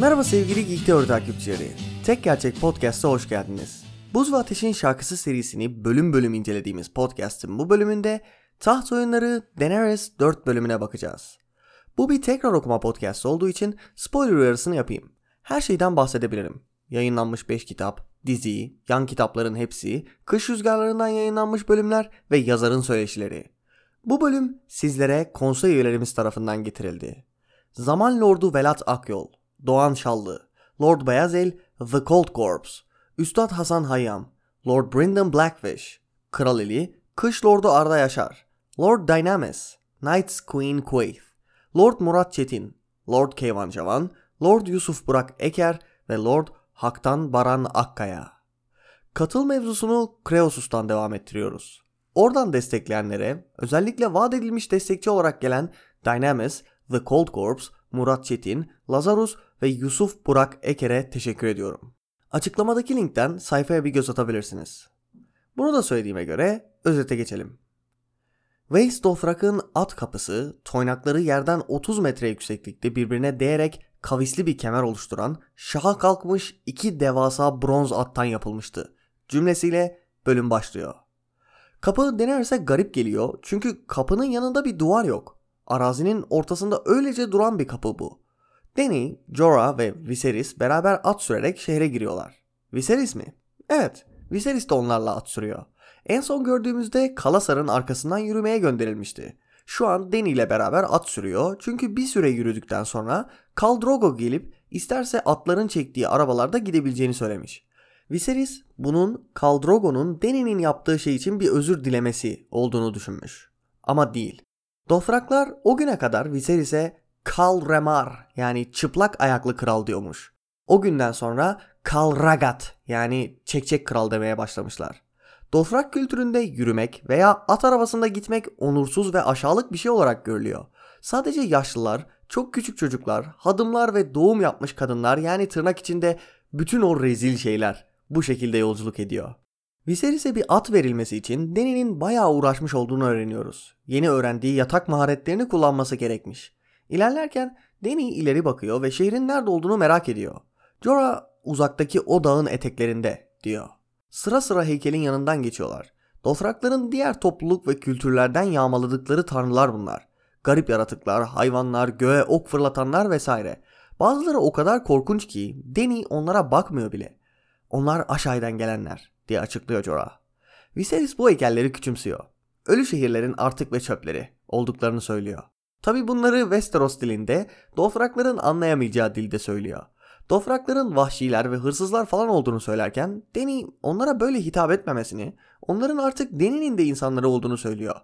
Merhaba sevgili Geek Teori takipçileri. Tek Gerçek Podcast'a hoş geldiniz. Buz ve Ateş'in şarkısı serisini bölüm bölüm incelediğimiz podcast'ın bu bölümünde taht oyunları Daenerys 4 bölümüne bakacağız. Bu bir tekrar okuma podcast olduğu için spoiler uyarısını yapayım. Her şeyden bahsedebilirim. Yayınlanmış 5 kitap, dizi, yan kitapların hepsi, kış rüzgarlarından yayınlanmış bölümler ve yazarın söyleşileri. Bu bölüm sizlere konsey üyelerimiz tarafından getirildi. Zaman Lordu Velat Akyol, Doğan Şallı, Lord Bayazel, The Cold Corpse, Üstad Hasan Hayyam, Lord Brendan Blackfish, Kral Eli, Kış Lordu Arda Yaşar, Lord Dynamis, Knights Queen Quaith, Lord Murat Çetin, Lord Keyvan Cavan, Lord Yusuf Burak Eker ve Lord Haktan Baran Akkaya. Katıl mevzusunu Kreosus'tan devam ettiriyoruz. Oradan destekleyenlere, özellikle vaat edilmiş destekçi olarak gelen Dynamis, The Cold Corps, Murat Çetin, Lazarus ve Yusuf Burak Eker'e teşekkür ediyorum. Açıklamadaki linkten sayfaya bir göz atabilirsiniz. Bunu da söylediğime göre özete geçelim. Weiss Dothrak'ın at kapısı, toynakları yerden 30 metre yükseklikte birbirine değerek kavisli bir kemer oluşturan, şaha kalkmış iki devasa bronz attan yapılmıştı. Cümlesiyle bölüm başlıyor. Kapı Daenerys'e garip geliyor çünkü kapının yanında bir duvar yok. Arazinin ortasında öylece duran bir kapı bu. Dany, Jorah ve Viserys beraber at sürerek şehre giriyorlar. Viserys mi? Evet, Viserys de onlarla at sürüyor. En son gördüğümüzde Kalasar'ın arkasından yürümeye gönderilmişti. Şu an Dany ile beraber at sürüyor çünkü bir süre yürüdükten sonra Khal Drogo gelip isterse atların çektiği arabalarda gidebileceğini söylemiş. Viserys bunun Khal Drogo'nun Dany'nin yaptığı şey için bir özür dilemesi olduğunu düşünmüş. Ama değil. Dothraklar o güne kadar Viserys'e Kal Remar yani çıplak ayaklı kral diyormuş. O günden sonra Kal Ragat yani çekçek kral demeye başlamışlar. Dothrak kültüründe yürümek veya at arabasında gitmek onursuz ve aşağılık bir şey olarak görülüyor. Sadece yaşlılar, çok küçük çocuklar, hadımlar ve doğum yapmış kadınlar yani tırnak içinde bütün o rezil şeyler bu şekilde yolculuk ediyor. Viserys'e bir at verilmesi için Dany'nin bayağı uğraşmış olduğunu öğreniyoruz. Yeni öğrendiği yatak maharetlerini kullanması gerekmiş. İlerlerken Dany ileri bakıyor ve şehrin nerede olduğunu merak ediyor. Jorah uzaktaki o dağın eteklerinde diyor. Sıra sıra heykelin yanından geçiyorlar. Dothrakların diğer topluluk ve kültürlerden yağmaladıkları tanrılar bunlar. Garip yaratıklar, hayvanlar, göğe ok fırlatanlar vesaire. Bazıları o kadar korkunç ki Dany onlara bakmıyor bile. Onlar aşağıdan gelenler diye açıklıyor Jorah. Viserys bu heykelleri küçümsüyor. Ölü şehirlerin artık ve çöpleri olduklarını söylüyor. Tabi bunları Westeros dilinde Dothrakların anlayamayacağı dilde söylüyor. Dofrakların vahşiler ve hırsızlar falan olduğunu söylerken Dany onlara böyle hitap etmemesini, onların artık Dany'nin de insanları olduğunu söylüyor.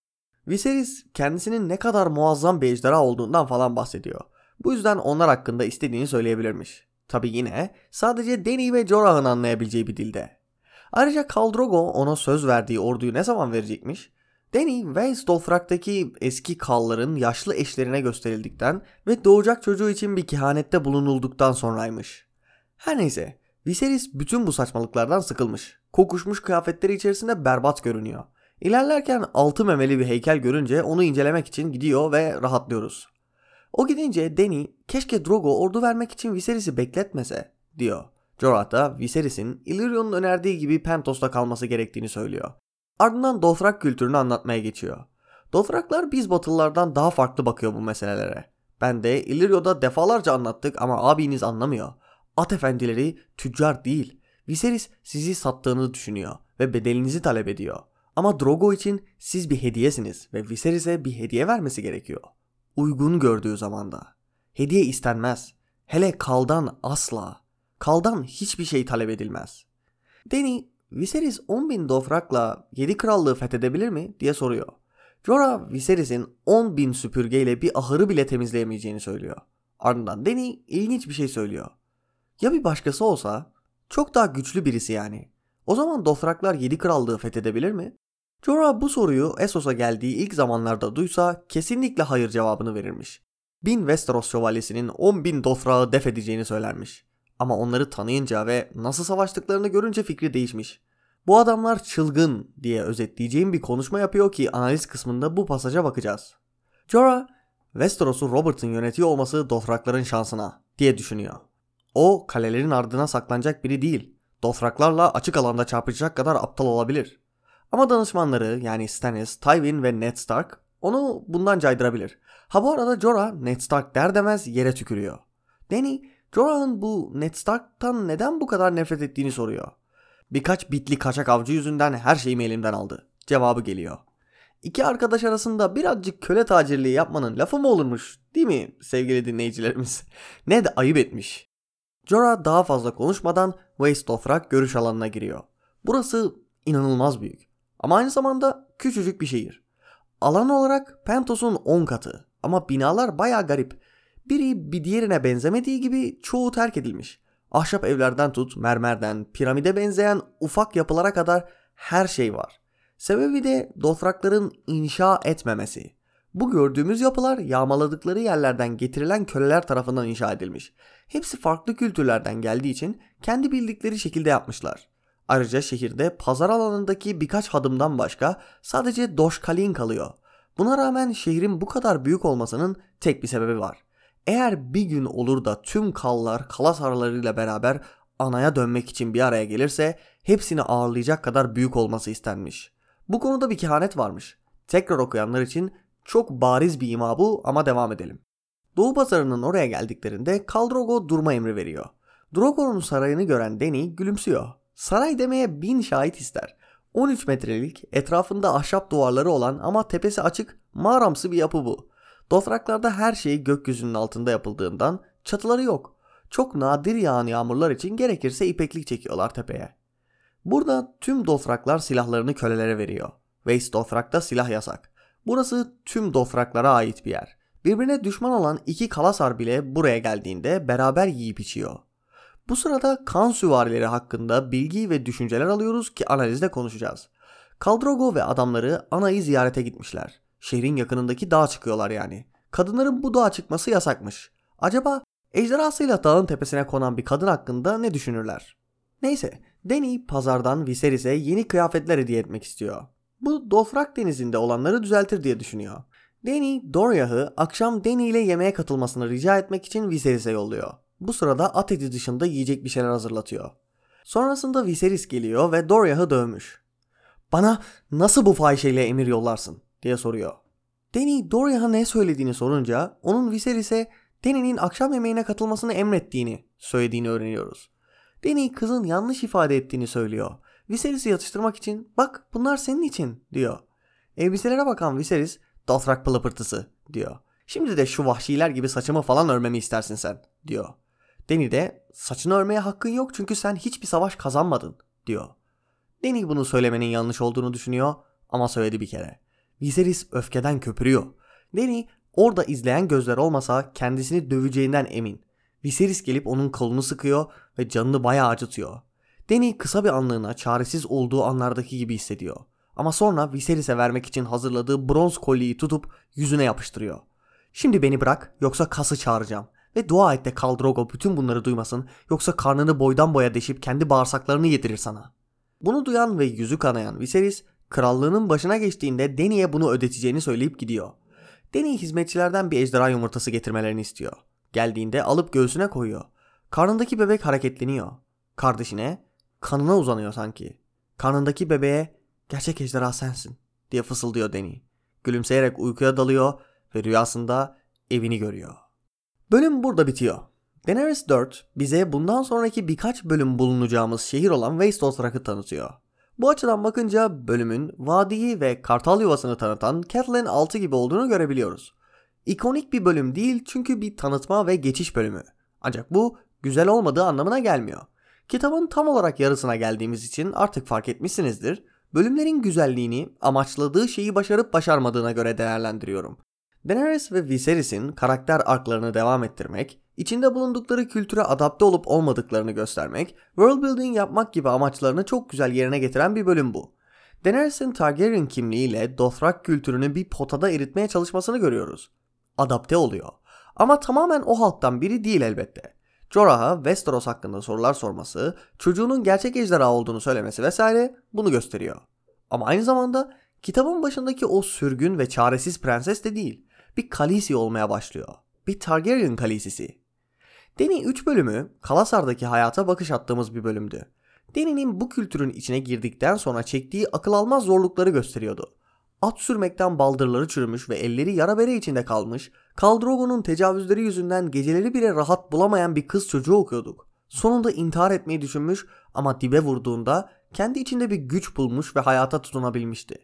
Viserys kendisinin ne kadar muazzam bir ejderha olduğundan falan bahsediyor. Bu yüzden onlar hakkında istediğini söyleyebilirmiş. Tabi yine sadece Dany ve Jorah'ın anlayabileceği bir dilde. Ayrıca Khal Drogo ona söz verdiği orduyu ne zaman verecekmiş? Dany, Wales Dolfrak'taki eski kalların yaşlı eşlerine gösterildikten ve doğacak çocuğu için bir kehanette bulunulduktan sonraymış. Her neyse, Viserys bütün bu saçmalıklardan sıkılmış. Kokuşmuş kıyafetleri içerisinde berbat görünüyor. İlerlerken altı memeli bir heykel görünce onu incelemek için gidiyor ve rahatlıyoruz. O gidince Dany keşke Drogo ordu vermek için Viserys'i bekletmese diyor. Jorah da Viserys'in Illyrio'nun önerdiği gibi Pentos'ta kalması gerektiğini söylüyor. Ardından Dothrak kültürünü anlatmaya geçiyor. Dothraklar biz Batılılardan daha farklı bakıyor bu meselelere. Ben de Illyrio'da defalarca anlattık ama abiniz anlamıyor. At efendileri tüccar değil. Viserys sizi sattığını düşünüyor ve bedelinizi talep ediyor. Ama Drogo için siz bir hediyesiniz ve Viserys'e bir hediye vermesi gerekiyor. Uygun gördüğü zamanda. Hediye istenmez. Hele kaldan asla. Kaldan hiçbir şey talep edilmez. Dany Viserys 10 bin dofrakla 7 krallığı fethedebilir mi diye soruyor. Jorah Viserys'in 10 bin süpürgeyle bir ahırı bile temizleyemeyeceğini söylüyor. Ardından Dany ilginç bir şey söylüyor. Ya bir başkası olsa? Çok daha güçlü birisi yani. O zaman Dothraklar 7 krallığı fethedebilir mi? Jorah bu soruyu Essos'a geldiği ilk zamanlarda duysa kesinlikle hayır cevabını verirmiş. Bin Westeros şövalyesinin 10 bin Dothrak'ı def edeceğini söylermiş. Ama onları tanıyınca ve nasıl savaştıklarını görünce fikri değişmiş. Bu adamlar çılgın diye özetleyeceğim bir konuşma yapıyor ki analiz kısmında bu pasaja bakacağız. Jorah, Westeros'u Robert'ın yönetiyor olması Dothrakların şansına diye düşünüyor. O kalelerin ardına saklanacak biri değil. Dothraklarla açık alanda çarpışacak kadar aptal olabilir. Ama danışmanları yani Stannis, Tywin ve Ned Stark onu bundan caydırabilir. Ha bu arada Jorah Ned Stark der demez yere tükürüyor. Dany, Jorah'ın bu Ned Stark'tan neden bu kadar nefret ettiğini soruyor. Birkaç bitli kaçak avcı yüzünden her şeyimi elimden aldı. Cevabı geliyor. İki arkadaş arasında birazcık köle tacirliği yapmanın lafı mı olurmuş değil mi sevgili dinleyicilerimiz? Ne de ayıp etmiş. Jorah daha fazla konuşmadan Waste of Rock görüş alanına giriyor. Burası inanılmaz büyük. Ama aynı zamanda küçücük bir şehir. Alan olarak Pentos'un 10 katı. Ama binalar baya garip. Biri bir diğerine benzemediği gibi çoğu terk edilmiş. Ahşap evlerden tut, mermerden, piramide benzeyen ufak yapılara kadar her şey var. Sebebi de Dothrakların inşa etmemesi. Bu gördüğümüz yapılar yağmaladıkları yerlerden getirilen köleler tarafından inşa edilmiş. Hepsi farklı kültürlerden geldiği için kendi bildikleri şekilde yapmışlar. Ayrıca şehirde pazar alanındaki birkaç hadımdan başka sadece Doşkalin kalıyor. Buna rağmen şehrin bu kadar büyük olmasının tek bir sebebi var. Eğer bir gün olur da tüm kallar kalas aralarıyla beraber anaya dönmek için bir araya gelirse hepsini ağırlayacak kadar büyük olması istenmiş. Bu konuda bir kehanet varmış. Tekrar okuyanlar için çok bariz bir ima bu ama devam edelim. Doğu pazarının oraya geldiklerinde Kaldrogo durma emri veriyor. Drogo'nun sarayını gören Dany gülümsüyor. Saray demeye bin şahit ister. 13 metrelik etrafında ahşap duvarları olan ama tepesi açık mağaramsı bir yapı bu. Dothraklarda her şey gökyüzünün altında yapıldığından çatıları yok. Çok nadir yağan yağmurlar için gerekirse ipeklik çekiyorlar tepeye. Burada tüm Dothraklar silahlarını kölelere veriyor. Waste Dothrak'ta silah yasak. Burası tüm Dothraklara ait bir yer. Birbirine düşman olan iki kalasar bile buraya geldiğinde beraber yiyip içiyor. Bu sırada kan süvarileri hakkında bilgi ve düşünceler alıyoruz ki analizde konuşacağız. Kaldrogo ve adamları Ana'yı ziyarete gitmişler. Şehrin yakınındaki dağa çıkıyorlar yani. Kadınların bu dağa çıkması yasakmış. Acaba ejderhasıyla dağın tepesine konan bir kadın hakkında ne düşünürler? Neyse, Dany pazardan Viserys'e yeni kıyafetler hediye etmek istiyor. Bu Dofrak denizinde olanları düzeltir diye düşünüyor. Dany, Doriah'ı akşam Dany ile yemeğe katılmasını rica etmek için Viserys'e yolluyor. Bu sırada at eti dışında yiyecek bir şeyler hazırlatıyor. Sonrasında Viserys geliyor ve Doriah'ı dövmüş. Bana nasıl bu fahişeyle emir yollarsın diye soruyor. Dany Doriah'a ne söylediğini sorunca onun Viserys'e Dany'nin akşam yemeğine katılmasını emrettiğini söylediğini öğreniyoruz. Dany kızın yanlış ifade ettiğini söylüyor. Viserys'i yatıştırmak için bak bunlar senin için diyor. Elbiselere bakan Viserys Dothrak pılıpırtısı diyor. Şimdi de şu vahşiler gibi saçımı falan örmemi istersin sen diyor. Dany de saçını örmeye hakkın yok çünkü sen hiçbir savaş kazanmadın diyor. Dany bunu söylemenin yanlış olduğunu düşünüyor ama söyledi bir kere. Viserys öfkeden köpürüyor. Dany orada izleyen gözler olmasa kendisini döveceğinden emin. Viserys gelip onun kolunu sıkıyor ve canını bayağı acıtıyor. Dany kısa bir anlığına çaresiz olduğu anlardaki gibi hissediyor. Ama sonra Viserys'e vermek için hazırladığı bronz kolyeyi tutup yüzüne yapıştırıyor. Şimdi beni bırak yoksa kası çağıracağım. Ve dua et de Kaldrogo bütün bunları duymasın yoksa karnını boydan boya deşip kendi bağırsaklarını yedirir sana. Bunu duyan ve yüzü kanayan Viserys krallığının başına geçtiğinde Dany'e bunu ödeteceğini söyleyip gidiyor. Dany hizmetçilerden bir ejderha yumurtası getirmelerini istiyor. Geldiğinde alıp göğsüne koyuyor. Karnındaki bebek hareketleniyor. Kardeşine kanına uzanıyor sanki. Karnındaki bebeğe gerçek ejderha sensin diye fısıldıyor Dany. Gülümseyerek uykuya dalıyor ve rüyasında evini görüyor. Bölüm burada bitiyor. Daenerys 4 bize bundan sonraki birkaç bölüm bulunacağımız şehir olan Westeros tanıtıyor. Bu açıdan bakınca bölümün vadiyi ve kartal yuvasını tanıtan Catelyn 6 gibi olduğunu görebiliyoruz. İkonik bir bölüm değil çünkü bir tanıtma ve geçiş bölümü. Ancak bu güzel olmadığı anlamına gelmiyor. Kitabın tam olarak yarısına geldiğimiz için artık fark etmişsinizdir. bölümlerin güzelliğini amaçladığı şeyi başarıp başarmadığına göre değerlendiriyorum. Daenerys ve Viserys'in karakter arklarını devam ettirmek, içinde bulundukları kültüre adapte olup olmadıklarını göstermek, world building yapmak gibi amaçlarını çok güzel yerine getiren bir bölüm bu. Daenerys'in Targaryen kimliğiyle Dothraki kültürünü bir potada eritmeye çalışmasını görüyoruz. Adapte oluyor. Ama tamamen o halktan biri değil elbette. Jorah'a Westeros hakkında sorular sorması, çocuğunun gerçek ejderha olduğunu söylemesi vesaire bunu gösteriyor. Ama aynı zamanda kitabın başındaki o sürgün ve çaresiz prenses de değil. Bir Khaleesi olmaya başlıyor. Bir Targaryen Khaleesi'si. Dany 3 bölümü Kalasar'daki hayata bakış attığımız bir bölümdü. Dany'nin bu kültürün içine girdikten sonra çektiği akıl almaz zorlukları gösteriyordu. At sürmekten baldırları çürümüş ve elleri yara bere içinde kalmış, Kaldrogo'nun tecavüzleri yüzünden geceleri bile rahat bulamayan bir kız çocuğu okuyorduk. Sonunda intihar etmeyi düşünmüş ama dibe vurduğunda kendi içinde bir güç bulmuş ve hayata tutunabilmişti.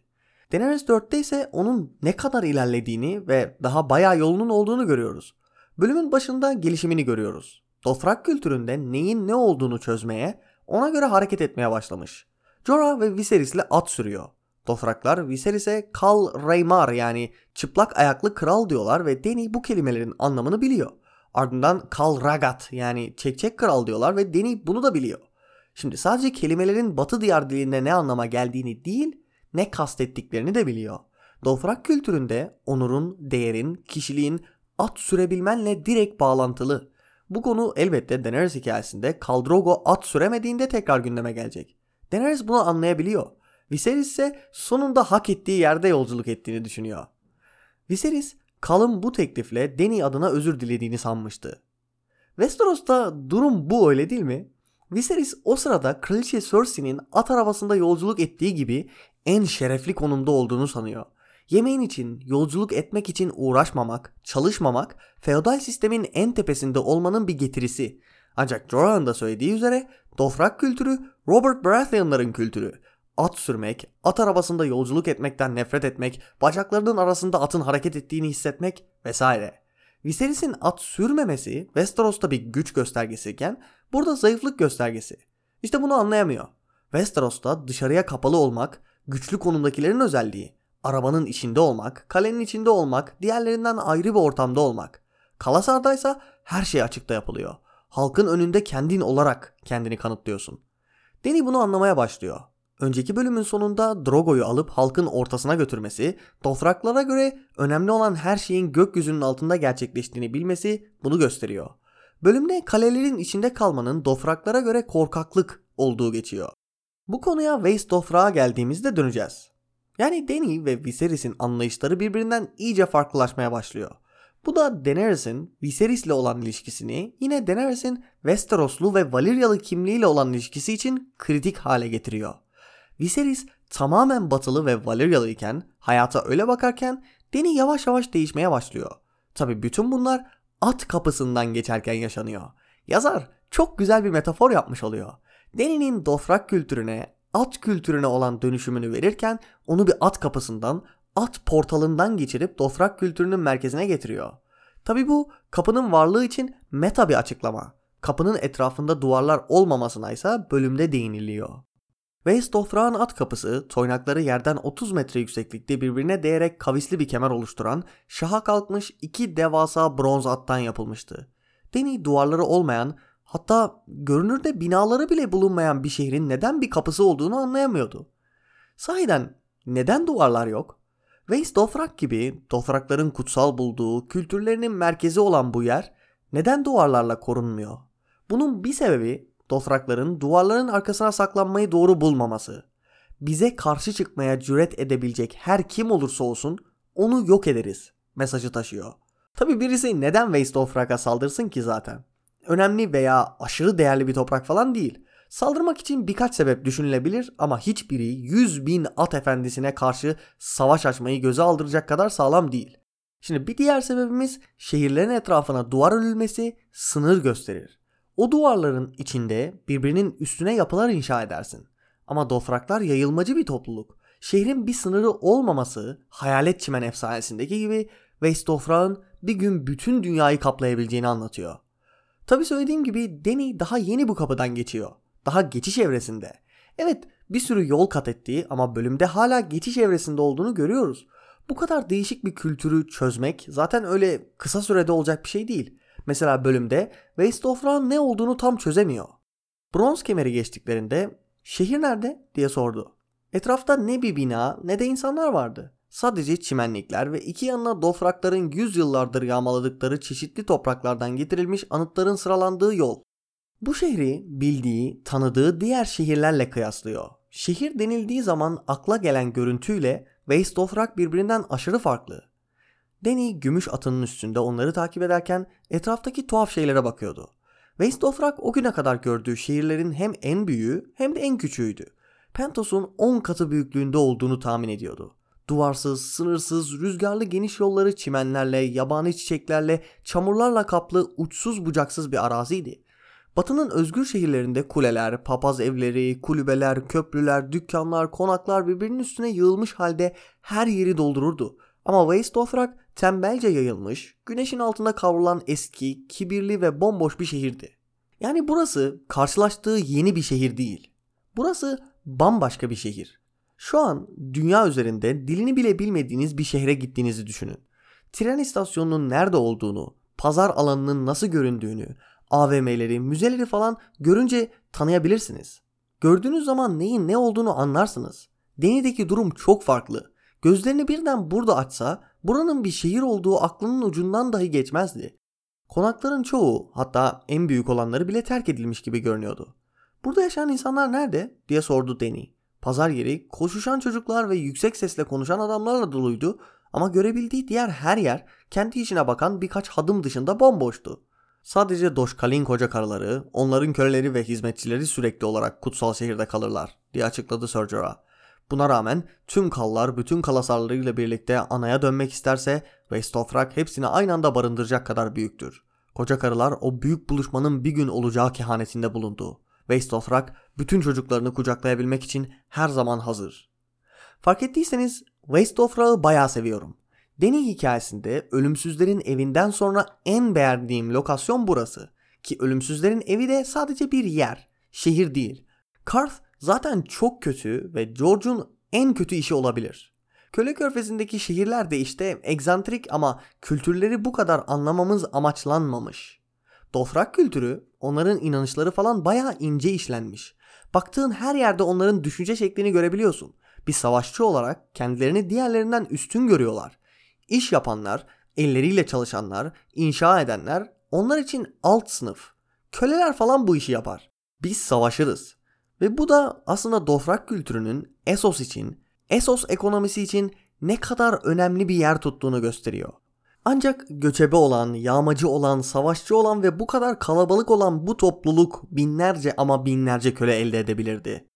Daenerys 4'te ise onun ne kadar ilerlediğini ve daha bayağı yolunun olduğunu görüyoruz. Bölümün başında gelişimini görüyoruz. Dothraki kültüründe neyin ne olduğunu çözmeye, ona göre hareket etmeye başlamış. Jorah ve Viserys ile at sürüyor. Dothraklar Viserys'e Kal Raymar yani çıplak ayaklı kral diyorlar ve Dany bu kelimelerin anlamını biliyor. Ardından Kal Ragat yani çekçek kral diyorlar ve Dany bunu da biliyor. Şimdi sadece kelimelerin batı diyar dilinde ne anlama geldiğini değil ne kastettiklerini de biliyor. Dothrak kültüründe onurun, değerin, kişiliğin at sürebilmenle direkt bağlantılı. Bu konu elbette Daenerys hikayesinde Kaldrogo at süremediğinde tekrar gündeme gelecek. Daenerys bunu anlayabiliyor. Viserys ise sonunda hak ettiği yerde yolculuk ettiğini düşünüyor. Viserys, Kal'ın bu teklifle Dany adına özür dilediğini sanmıştı. Westeros'ta durum bu öyle değil mi? Viserys o sırada Kraliçe Cersei'nin at arabasında yolculuk ettiği gibi en şerefli konumda olduğunu sanıyor. Yemeğin için, yolculuk etmek için uğraşmamak, çalışmamak, feodal sistemin en tepesinde olmanın bir getirisi. Ancak Jorah'ın da söylediği üzere Dothraki kültürü Robert Baratheon'ların kültürü at sürmek, at arabasında yolculuk etmekten nefret etmek, bacaklarının arasında atın hareket ettiğini hissetmek vesaire. Viserys'in at sürmemesi Westeros'ta bir güç göstergesiyken burada zayıflık göstergesi. İşte bunu anlayamıyor. Westeros'ta dışarıya kapalı olmak, güçlü konumdakilerin özelliği. Arabanın içinde olmak, kalenin içinde olmak, diğerlerinden ayrı bir ortamda olmak. Kalasar'daysa her şey açıkta yapılıyor. Halkın önünde kendin olarak kendini kanıtlıyorsun. Deni bunu anlamaya başlıyor. Önceki bölümün sonunda Drogo'yu alıp halkın ortasına götürmesi, Dothraklara göre önemli olan her şeyin gökyüzünün altında gerçekleştiğini bilmesi bunu gösteriyor. Bölümde kalelerin içinde kalmanın Dothraklara göre korkaklık olduğu geçiyor. Bu konuya Waste Dothrak'a geldiğimizde döneceğiz. Yani Dany ve Viserys'in anlayışları birbirinden iyice farklılaşmaya başlıyor. Bu da Daenerys'in Viserys'le olan ilişkisini yine Daenerys'in Westeroslu ve Valyryalı kimliğiyle olan ilişkisi için kritik hale getiriyor. Viserys tamamen batılı ve Valyryalı iken hayata öyle bakarken Dany yavaş yavaş değişmeye başlıyor. Tabi bütün bunlar at kapısından geçerken yaşanıyor. Yazar çok güzel bir metafor yapmış oluyor. Dany'nin Dothrak kültürüne, at kültürüne olan dönüşümünü verirken onu bir at kapısından, at portalından geçirip Dothrak kültürünün merkezine getiriyor. Tabi bu kapının varlığı için meta bir açıklama. Kapının etrafında duvarlar olmamasına ise bölümde değiniliyor. West Dothrak'ın at kapısı toynakları yerden 30 metre yükseklikte birbirine değerek kavisli bir kemer oluşturan şaha kalkmış iki devasa bronz attan yapılmıştı. Deni duvarları olmayan hatta görünürde binaları bile bulunmayan bir şehrin neden bir kapısı olduğunu anlayamıyordu. Sahiden neden duvarlar yok? West Dothrak gibi Dothrakların kutsal bulduğu kültürlerinin merkezi olan bu yer neden duvarlarla korunmuyor? Bunun bir sebebi Dothrakların duvarların arkasına saklanmayı doğru bulmaması. Bize karşı çıkmaya cüret edebilecek her kim olursa olsun onu yok ederiz mesajı taşıyor. Tabi birisi neden Waste Dothrak'a saldırsın ki zaten? Önemli veya aşırı değerli bir toprak falan değil. Saldırmak için birkaç sebep düşünülebilir ama hiçbiri 100 bin at efendisine karşı savaş açmayı göze aldıracak kadar sağlam değil. Şimdi bir diğer sebebimiz şehirlerin etrafına duvar örülmesi sınır gösterir. O duvarların içinde birbirinin üstüne yapılar inşa edersin. Ama Dothraklar yayılmacı bir topluluk. Şehrin bir sınırı olmaması hayalet çimen efsanesindeki gibi Dothrak'ın bir gün bütün dünyayı kaplayabileceğini anlatıyor. Tabi söylediğim gibi Dany daha yeni bu kapıdan geçiyor. Daha geçiş evresinde. Evet bir sürü yol kat ettiği ama bölümde hala geçiş evresinde olduğunu görüyoruz. Bu kadar değişik bir kültürü çözmek zaten öyle kısa sürede olacak bir şey değil. Mesela bölümde Waste of Run ne olduğunu tam çözemiyor. Bronz kemeri geçtiklerinde şehir nerede diye sordu. Etrafta ne bir bina ne de insanlar vardı. Sadece çimenlikler ve iki yanına dofrakların yüzyıllardır yağmaladıkları çeşitli topraklardan getirilmiş anıtların sıralandığı yol. Bu şehri bildiği, tanıdığı diğer şehirlerle kıyaslıyor. Şehir denildiği zaman akla gelen görüntüyle of Rock birbirinden aşırı farklı. Danny gümüş atının üstünde onları takip ederken etraftaki tuhaf şeylere bakıyordu. Of Rock o güne kadar gördüğü şehirlerin hem en büyüğü hem de en küçüğüydü. Pentos'un 10 katı büyüklüğünde olduğunu tahmin ediyordu. Duvarsız, sınırsız, rüzgarlı geniş yolları çimenlerle, yabani çiçeklerle, çamurlarla kaplı uçsuz bucaksız bir araziydi. Batı'nın özgür şehirlerinde kuleler, papaz evleri, kulübeler, köprüler, dükkanlar, konaklar birbirinin üstüne yığılmış halde her yeri doldururdu. Ama of Rock tembelce yayılmış, güneşin altında kavrulan eski, kibirli ve bomboş bir şehirdi. Yani burası karşılaştığı yeni bir şehir değil. Burası bambaşka bir şehir. Şu an dünya üzerinde dilini bile bilmediğiniz bir şehre gittiğinizi düşünün. Tren istasyonunun nerede olduğunu, pazar alanının nasıl göründüğünü, AVM'leri, müzeleri falan görünce tanıyabilirsiniz. Gördüğünüz zaman neyin ne olduğunu anlarsınız. Denideki durum çok farklı. Gözlerini birden burada açsa buranın bir şehir olduğu aklının ucundan dahi geçmezdi. Konakların çoğu hatta en büyük olanları bile terk edilmiş gibi görünüyordu. Burada yaşayan insanlar nerede diye sordu Deni. Pazar yeri koşuşan çocuklar ve yüksek sesle konuşan adamlarla doluydu ama görebildiği diğer her yer kendi işine bakan birkaç hadım dışında bomboştu. Sadece Doşkalin koca karıları, onların köleleri ve hizmetçileri sürekli olarak kutsal şehirde kalırlar diye açıkladı Sir Jorah. Buna rağmen tüm kallar bütün kalasarlarıyla birlikte anaya dönmek isterse Westofrak hepsini aynı anda barındıracak kadar büyüktür. Koca karılar o büyük buluşmanın bir gün olacağı kehanetinde bulundu. Westofrak bütün çocuklarını kucaklayabilmek için her zaman hazır. Fark ettiyseniz Westofrak'ı bayağı seviyorum. Deni hikayesinde ölümsüzlerin evinden sonra en beğendiğim lokasyon burası. Ki ölümsüzlerin evi de sadece bir yer, şehir değil. Karth zaten çok kötü ve George'un en kötü işi olabilir. Köle körfezindeki şehirler de işte egzantrik ama kültürleri bu kadar anlamamız amaçlanmamış. Dofrak kültürü, onların inanışları falan bayağı ince işlenmiş. Baktığın her yerde onların düşünce şeklini görebiliyorsun. Bir savaşçı olarak kendilerini diğerlerinden üstün görüyorlar. İş yapanlar, elleriyle çalışanlar, inşa edenler onlar için alt sınıf. Köleler falan bu işi yapar. Biz savaşırız. Ve bu da aslında Dofrak kültürünün Esos için, Esos ekonomisi için ne kadar önemli bir yer tuttuğunu gösteriyor. Ancak göçebe olan, yağmacı olan, savaşçı olan ve bu kadar kalabalık olan bu topluluk binlerce ama binlerce köle elde edebilirdi.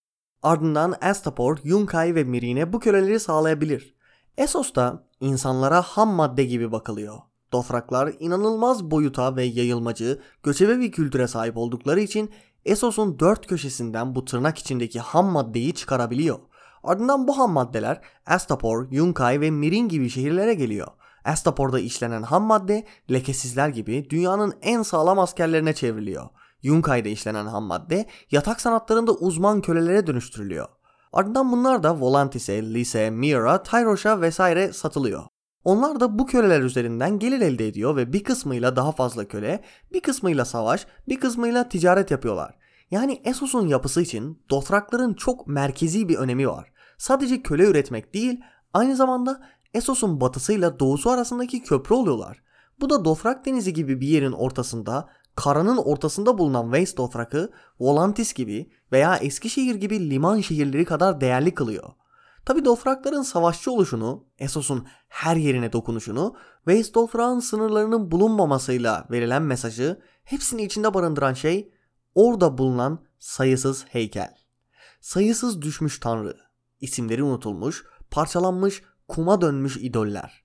Ardından Astapor, Yunkai ve Mirine bu köleleri sağlayabilir. Esos'ta insanlara ham madde gibi bakılıyor. Dofraklar inanılmaz boyuta ve yayılmacı, göçebe bir kültüre sahip oldukları için Esos'un dört köşesinden bu tırnak içindeki ham maddeyi çıkarabiliyor. Ardından bu ham maddeler Astapor, Yunkai ve Mirin gibi şehirlere geliyor. Astapor'da işlenen ham madde lekesizler gibi dünyanın en sağlam askerlerine çevriliyor. Yunkai'de işlenen ham madde yatak sanatlarında uzman kölelere dönüştürülüyor. Ardından bunlar da Volantis'e, Lise, Mira, Tyrosh'a vesaire satılıyor. Onlar da bu köleler üzerinden gelir elde ediyor ve bir kısmıyla daha fazla köle, bir kısmıyla savaş, bir kısmıyla ticaret yapıyorlar. Yani Essos'un yapısı için Dothrakların çok merkezi bir önemi var. Sadece köle üretmek değil, aynı zamanda Essos'un batısıyla doğusu arasındaki köprü oluyorlar. Bu da Dothrak denizi gibi bir yerin ortasında, karanın ortasında bulunan Waste Dothrak'ı Volantis gibi veya Eskişehir gibi liman şehirleri kadar değerli kılıyor. Tabi Dofrakların savaşçı oluşunu, Essos'un her yerine dokunuşunu ve Dofrak'ın sınırlarının bulunmamasıyla verilen mesajı hepsini içinde barındıran şey orada bulunan sayısız heykel. Sayısız düşmüş tanrı, isimleri unutulmuş, parçalanmış, kuma dönmüş idoller.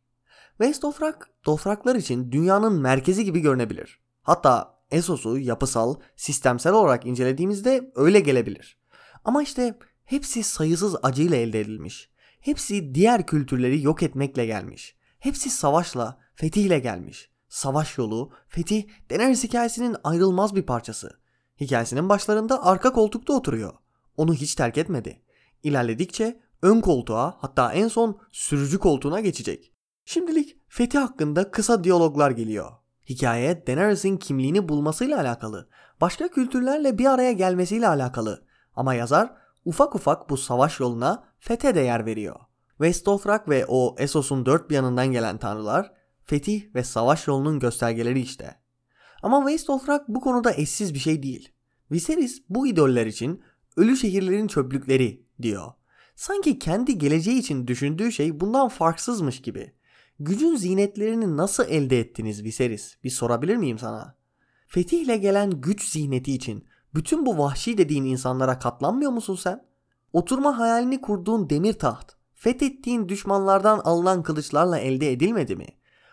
West Dofrak, Dofraklar için dünyanın merkezi gibi görünebilir. Hatta Essos'u yapısal, sistemsel olarak incelediğimizde öyle gelebilir. Ama işte Hepsi sayısız acıyla elde edilmiş. Hepsi diğer kültürleri yok etmekle gelmiş. Hepsi savaşla, fetihle gelmiş. Savaş yolu, fetih, Daenerys hikayesinin ayrılmaz bir parçası. Hikayesinin başlarında arka koltukta oturuyor. Onu hiç terk etmedi. İlerledikçe ön koltuğa hatta en son sürücü koltuğuna geçecek. Şimdilik Fethi hakkında kısa diyaloglar geliyor. Hikaye Daenerys'in kimliğini bulmasıyla alakalı, başka kültürlerle bir araya gelmesiyle alakalı. Ama yazar ufak ufak bu savaş yoluna fethe de yer veriyor. Westofrak ve o Essos'un dört bir yanından gelen tanrılar fetih ve savaş yolunun göstergeleri işte. Ama Westofrak bu konuda eşsiz bir şey değil. Viserys bu idoller için ölü şehirlerin çöplükleri diyor. Sanki kendi geleceği için düşündüğü şey bundan farksızmış gibi. Gücün zinetlerini nasıl elde ettiniz Viserys? Bir sorabilir miyim sana? Fetihle gelen güç zihneti için bütün bu vahşi dediğin insanlara katlanmıyor musun sen? Oturma hayalini kurduğun demir taht, fethettiğin düşmanlardan alınan kılıçlarla elde edilmedi mi?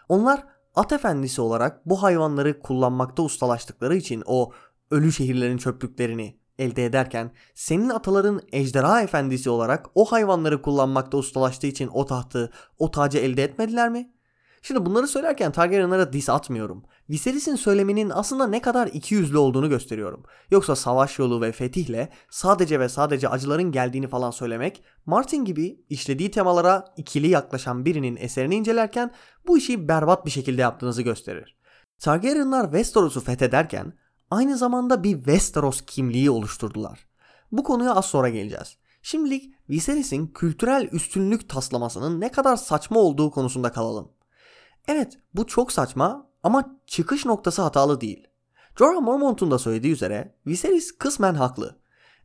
Onlar at efendisi olarak bu hayvanları kullanmakta ustalaştıkları için o ölü şehirlerin çöplüklerini elde ederken senin ataların ejderha efendisi olarak o hayvanları kullanmakta ustalaştığı için o tahtı, o tacı elde etmediler mi? Şimdi bunları söylerken Targaryenlara dis atmıyorum. Viserys'in söyleminin aslında ne kadar ikiyüzlü olduğunu gösteriyorum. Yoksa savaş yolu ve fetihle sadece ve sadece acıların geldiğini falan söylemek Martin gibi işlediği temalara ikili yaklaşan birinin eserini incelerken bu işi berbat bir şekilde yaptığınızı gösterir. Targaryenlar Westeros'u fethederken aynı zamanda bir Westeros kimliği oluşturdular. Bu konuya az sonra geleceğiz. Şimdilik Viserys'in kültürel üstünlük taslamasının ne kadar saçma olduğu konusunda kalalım. Evet bu çok saçma ama çıkış noktası hatalı değil. Jorah Mormont'un da söylediği üzere Viserys kısmen haklı.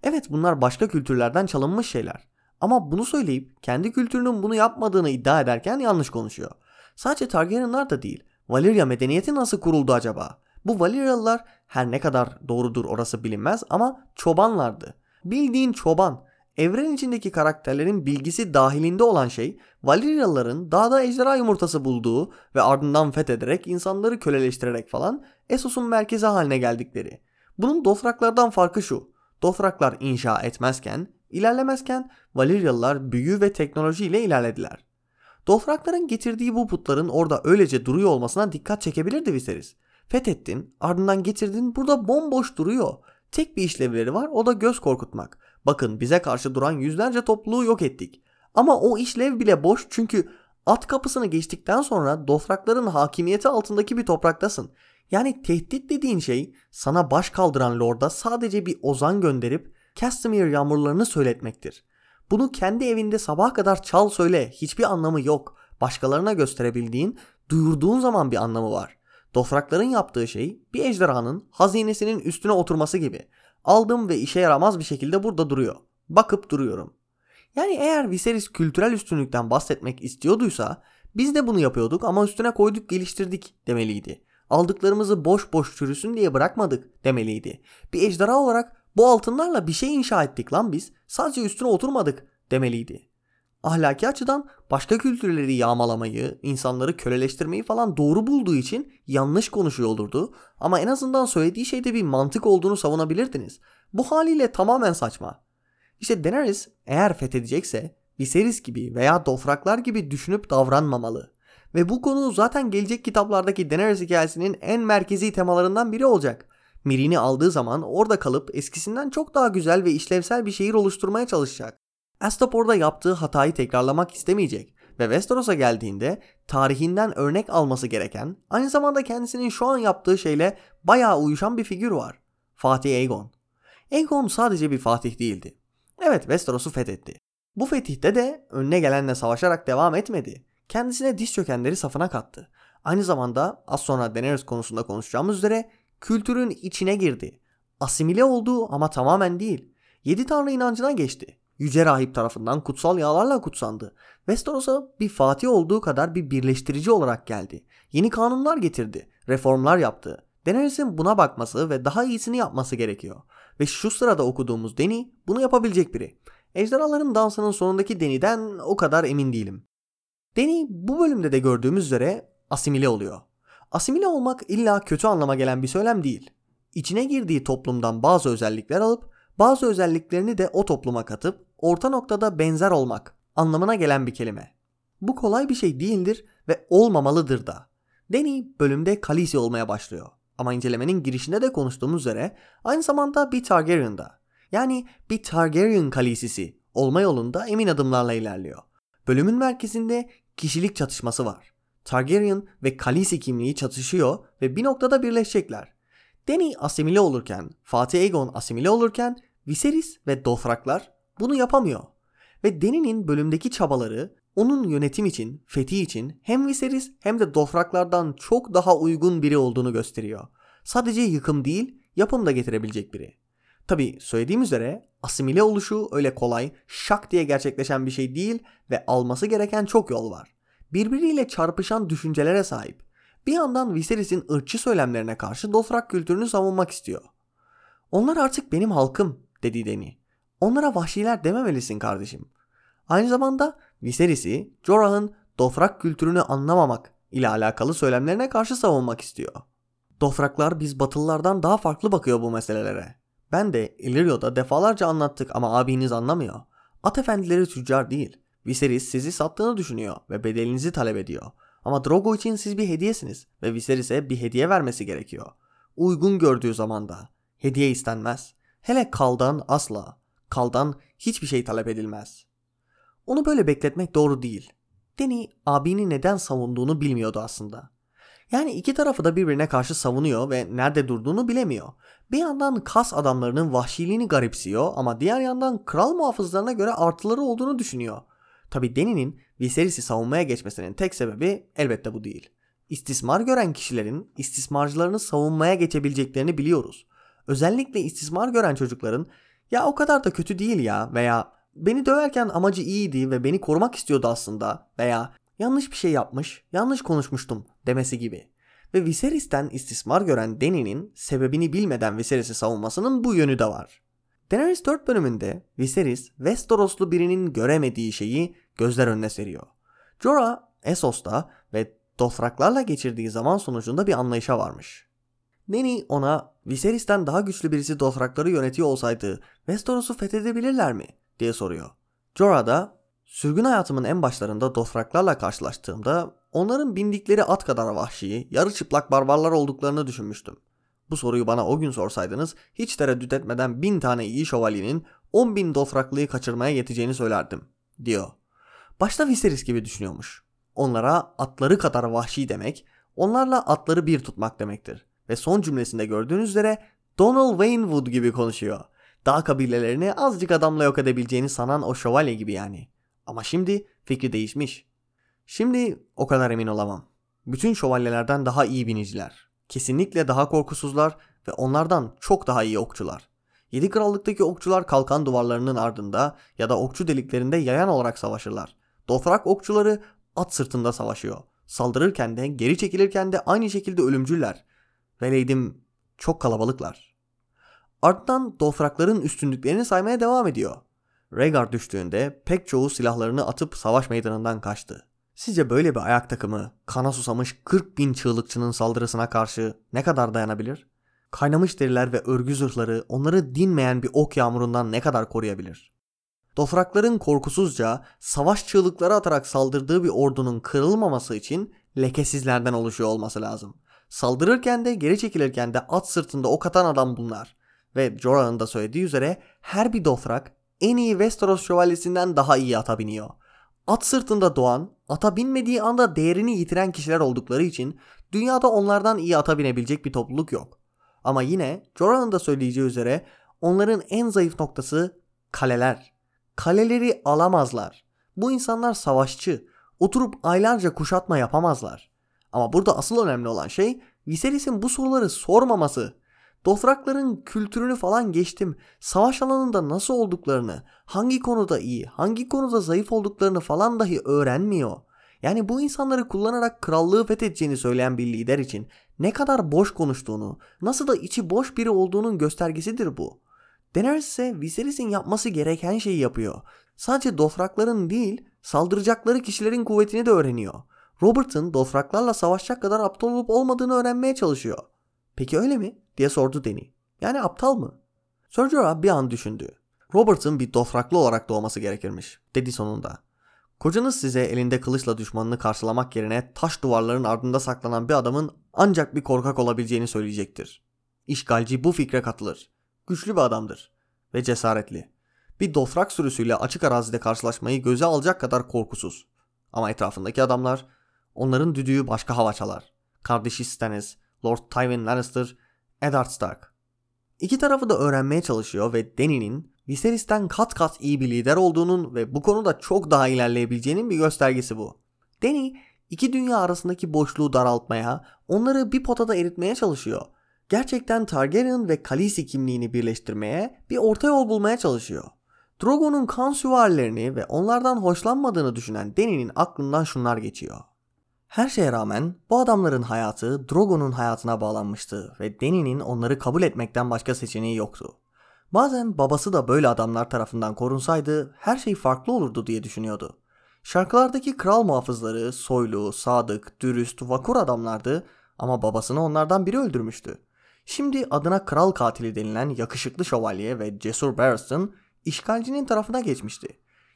Evet bunlar başka kültürlerden çalınmış şeyler. Ama bunu söyleyip kendi kültürünün bunu yapmadığını iddia ederken yanlış konuşuyor. Sadece Targaryenlar da değil. Valyria medeniyeti nasıl kuruldu acaba? Bu Valyrialılar her ne kadar doğrudur orası bilinmez ama çobanlardı. Bildiğin çoban. Evren içindeki karakterlerin bilgisi dahilinde olan şey Valyrialıların dağda ejderha yumurtası bulduğu ve ardından fethederek insanları köleleştirerek falan Essos'un merkezi haline geldikleri. Bunun Dothraklardan farkı şu. Dothraklar inşa etmezken, ilerlemezken Valyrialılar büyü ve teknoloji ile ilerlediler. Dothrakların getirdiği bu putların orada öylece duruyor olmasına dikkat çekebilirdi Viserys. Fethettin, ardından getirdin burada bomboş duruyor. Tek bir işlevleri var o da göz korkutmak. Bakın bize karşı duran yüzlerce topluluğu yok ettik. Ama o işlev bile boş çünkü at kapısını geçtikten sonra Dothrakların hakimiyeti altındaki bir topraktasın. Yani tehdit dediğin şey sana baş kaldıran lorda sadece bir ozan gönderip Castamere yağmurlarını söyletmektir. Bunu kendi evinde sabah kadar çal söyle hiçbir anlamı yok. Başkalarına gösterebildiğin, duyurduğun zaman bir anlamı var. Dofrakların yaptığı şey bir ejderhanın hazinesinin üstüne oturması gibi. Aldım ve işe yaramaz bir şekilde burada duruyor. Bakıp duruyorum. Yani eğer Viserys kültürel üstünlükten bahsetmek istiyorduysa biz de bunu yapıyorduk ama üstüne koyduk geliştirdik demeliydi. Aldıklarımızı boş boş çürüsün diye bırakmadık demeliydi. Bir ejderha olarak bu altınlarla bir şey inşa ettik lan biz. Sadece üstüne oturmadık demeliydi. Ahlaki açıdan başka kültürleri yağmalamayı, insanları köleleştirmeyi falan doğru bulduğu için yanlış konuşuyor olurdu. Ama en azından söylediği şeyde bir mantık olduğunu savunabilirdiniz. Bu haliyle tamamen saçma. İşte Daenerys eğer fethedecekse Viserys gibi veya Dofraklar gibi düşünüp davranmamalı. Ve bu konu zaten gelecek kitaplardaki Daenerys hikayesinin en merkezi temalarından biri olacak. Mirini aldığı zaman orada kalıp eskisinden çok daha güzel ve işlevsel bir şehir oluşturmaya çalışacak. Astapor'da yaptığı hatayı tekrarlamak istemeyecek ve Westeros'a geldiğinde tarihinden örnek alması gereken, aynı zamanda kendisinin şu an yaptığı şeyle bayağı uyuşan bir figür var. Fatih Aegon. Aegon sadece bir fatih değildi. Evet Westeros'u fethetti. Bu fetihte de önüne gelenle savaşarak devam etmedi. Kendisine diz çökenleri safına kattı. Aynı zamanda az sonra Daenerys konusunda konuşacağımız üzere kültürün içine girdi. Asimile oldu ama tamamen değil. Yedi tanrı inancına geçti. Yüce Rahip tarafından kutsal yağlarla kutsandı. Westeros'a bir fatih olduğu kadar bir birleştirici olarak geldi. Yeni kanunlar getirdi. Reformlar yaptı. Daenerys'in buna bakması ve daha iyisini yapması gerekiyor. Ve şu sırada okuduğumuz Dany bunu yapabilecek biri. Ejderhaların dansının sonundaki Dany'den o kadar emin değilim. Dany bu bölümde de gördüğümüz üzere asimile oluyor. Asimile olmak illa kötü anlama gelen bir söylem değil. İçine girdiği toplumdan bazı özellikler alıp bazı özelliklerini de o topluma katıp orta noktada benzer olmak anlamına gelen bir kelime. Bu kolay bir şey değildir ve olmamalıdır da. Danny bölümde Khaleesi olmaya başlıyor. Ama incelemenin girişinde de konuştuğumuz üzere aynı zamanda bir Targaryen'da. Yani bir Targaryen Khaleesi'si Olma yolunda emin adımlarla ilerliyor. Bölümün merkezinde kişilik çatışması var. Targaryen ve Khaleesi kimliği çatışıyor ve bir noktada birleşecekler. Dany asimile olurken, Fatih Aegon asimile olurken Viserys ve Dothraklar bunu yapamıyor. Ve Dany'nin bölümdeki çabaları onun yönetim için, fethi için hem Viserys hem de Dothraklardan çok daha uygun biri olduğunu gösteriyor. Sadece yıkım değil, yapım da getirebilecek biri. Tabi söylediğim üzere asimile oluşu öyle kolay, şak diye gerçekleşen bir şey değil ve alması gereken çok yol var. Birbiriyle çarpışan düşüncelere sahip. Bir yandan Viserys'in ırkçı söylemlerine karşı Dothrak kültürünü savunmak istiyor. Onlar artık benim halkım dedi Dany. Onlara vahşiler dememelisin kardeşim. Aynı zamanda Viserys'i Jorah'ın Dothrak kültürünü anlamamak ile alakalı söylemlerine karşı savunmak istiyor. Dothraklar biz Batılılardan daha farklı bakıyor bu meselelere. Ben de Illyrio'da defalarca anlattık ama abiniz anlamıyor. At efendileri tüccar değil. Viserys sizi sattığını düşünüyor ve bedelinizi talep ediyor. Ama Drogo için siz bir hediyesiniz ve Viserys'e bir hediye vermesi gerekiyor. Uygun gördüğü zamanda. Hediye istenmez. Hele kaldan asla. Kaldan hiçbir şey talep edilmez. Onu böyle bekletmek doğru değil. Deni abini neden savunduğunu bilmiyordu aslında. Yani iki tarafı da birbirine karşı savunuyor ve nerede durduğunu bilemiyor. Bir yandan kas adamlarının vahşiliğini garipsiyor ama diğer yandan kral muhafızlarına göre artıları olduğunu düşünüyor. Tabi Deni'nin Viserys'i savunmaya geçmesinin tek sebebi elbette bu değil. İstismar gören kişilerin istismarcılarını savunmaya geçebileceklerini biliyoruz. Özellikle istismar gören çocukların ya o kadar da kötü değil ya veya beni döverken amacı iyiydi ve beni korumak istiyordu aslında veya yanlış bir şey yapmış, yanlış konuşmuştum demesi gibi. Ve Viserys'ten istismar gören Dany'nin sebebini bilmeden Viserys'i savunmasının bu yönü de var. Daenerys 4 bölümünde Viserys Westeroslu birinin göremediği şeyi gözler önüne seriyor. Jorah Essos'ta ve Dothraklarla geçirdiği zaman sonucunda bir anlayışa varmış. Dany ona Viserys'ten daha güçlü birisi Dothrakları yönetiyor olsaydı Westeros'u fethedebilirler mi diye soruyor. Jorah da sürgün hayatımın en başlarında Dothraklarla karşılaştığımda onların bindikleri at kadar vahşi, yarı çıplak barbarlar olduklarını düşünmüştüm. Bu soruyu bana o gün sorsaydınız hiç tereddüt etmeden bin tane iyi şövalyenin 10 bin Dothraklıyı kaçırmaya yeteceğini söylerdim diyor. Başta Viserys gibi düşünüyormuş. Onlara atları kadar vahşi demek, onlarla atları bir tutmak demektir. Ve son cümlesinde gördüğünüz üzere Donald Waynewood gibi konuşuyor. Dağ kabilelerini azıcık adamla yok edebileceğini sanan o şövalye gibi yani. Ama şimdi fikri değişmiş. Şimdi o kadar emin olamam. Bütün şövalyelerden daha iyi biniciler. Kesinlikle daha korkusuzlar ve onlardan çok daha iyi okçular. Yedi krallıktaki okçular kalkan duvarlarının ardında ya da okçu deliklerinde yayan olarak savaşırlar. Dothrak okçuları at sırtında savaşıyor. Saldırırken de geri çekilirken de aynı şekilde ölümcüller. Veleydim çok kalabalıklar. Ardından Dothrakların üstünlüklerini saymaya devam ediyor. Rhaegar düştüğünde pek çoğu silahlarını atıp savaş meydanından kaçtı. Sizce böyle bir ayak takımı kana susamış 40 bin çığlıkçının saldırısına karşı ne kadar dayanabilir? Kaynamış deriler ve örgü zırhları onları dinmeyen bir ok yağmurundan ne kadar koruyabilir? Dofrakların korkusuzca savaş çığlıkları atarak saldırdığı bir ordunun kırılmaması için lekesizlerden oluşuyor olması lazım. Saldırırken de geri çekilirken de at sırtında ok atan adam bunlar. Ve Jorah'ın da söylediği üzere her bir Dothrak en iyi Westeros şövalyesinden daha iyi ata biniyor. At sırtında doğan, ata binmediği anda değerini yitiren kişiler oldukları için dünyada onlardan iyi ata binebilecek bir topluluk yok. Ama yine Jorah'ın da söyleyeceği üzere onların en zayıf noktası kaleler. Kaleleri alamazlar. Bu insanlar savaşçı. Oturup aylarca kuşatma yapamazlar. Ama burada asıl önemli olan şey Viserys'in bu soruları sormaması. Dothrakların kültürünü falan geçtim. Savaş alanında nasıl olduklarını, hangi konuda iyi, hangi konuda zayıf olduklarını falan dahi öğrenmiyor. Yani bu insanları kullanarak krallığı fethedeceğini söyleyen bir lider için ne kadar boş konuştuğunu, nasıl da içi boş biri olduğunun göstergesidir bu. Daenerys ise Viserys'in yapması gereken şeyi yapıyor. Sadece Dothrakların değil, saldıracakları kişilerin kuvvetini de öğreniyor. Robert'ın Dothraklarla savaşacak kadar aptal olup olmadığını öğrenmeye çalışıyor. Peki öyle mi? diye sordu Dany. Yani aptal mı? Sir Jorah bir an düşündü. Robert'ın bir Dothraklı olarak doğması gerekirmiş, dedi sonunda. Kocanız size elinde kılıçla düşmanını karşılamak yerine taş duvarların ardında saklanan bir adamın ancak bir korkak olabileceğini söyleyecektir. İşgalci bu fikre katılır. Güçlü bir adamdır ve cesaretli. Bir Dothrak sürüsüyle açık arazide karşılaşmayı göze alacak kadar korkusuz. Ama etrafındaki adamlar onların düdüğü başka hava çalar. Kardeşi Stannis, Lord Tywin Lannister, Eddard Stark. İki tarafı da öğrenmeye çalışıyor ve Dany'nin Viserys'ten kat kat iyi bir lider olduğunun ve bu konuda çok daha ilerleyebileceğinin bir göstergesi bu. Dany iki dünya arasındaki boşluğu daraltmaya, onları bir potada eritmeye çalışıyor. Gerçekten Targaryen ve Khaleesi kimliğini birleştirmeye, bir orta yol bulmaya çalışıyor. Drogo'nun kan süvarilerini ve onlardan hoşlanmadığını düşünen Dany'nin aklından şunlar geçiyor. Her şeye rağmen bu adamların hayatı Drogo'nun hayatına bağlanmıştı ve Dany'nin onları kabul etmekten başka seçeneği yoktu. Bazen babası da böyle adamlar tarafından korunsaydı her şey farklı olurdu diye düşünüyordu. Şarkılardaki kral muhafızları soylu, sadık, dürüst, vakur adamlardı ama babasını onlardan biri öldürmüştü. Şimdi adına kral katili denilen yakışıklı şövalye ve cesur Barristan işgalcinin tarafına geçmişti.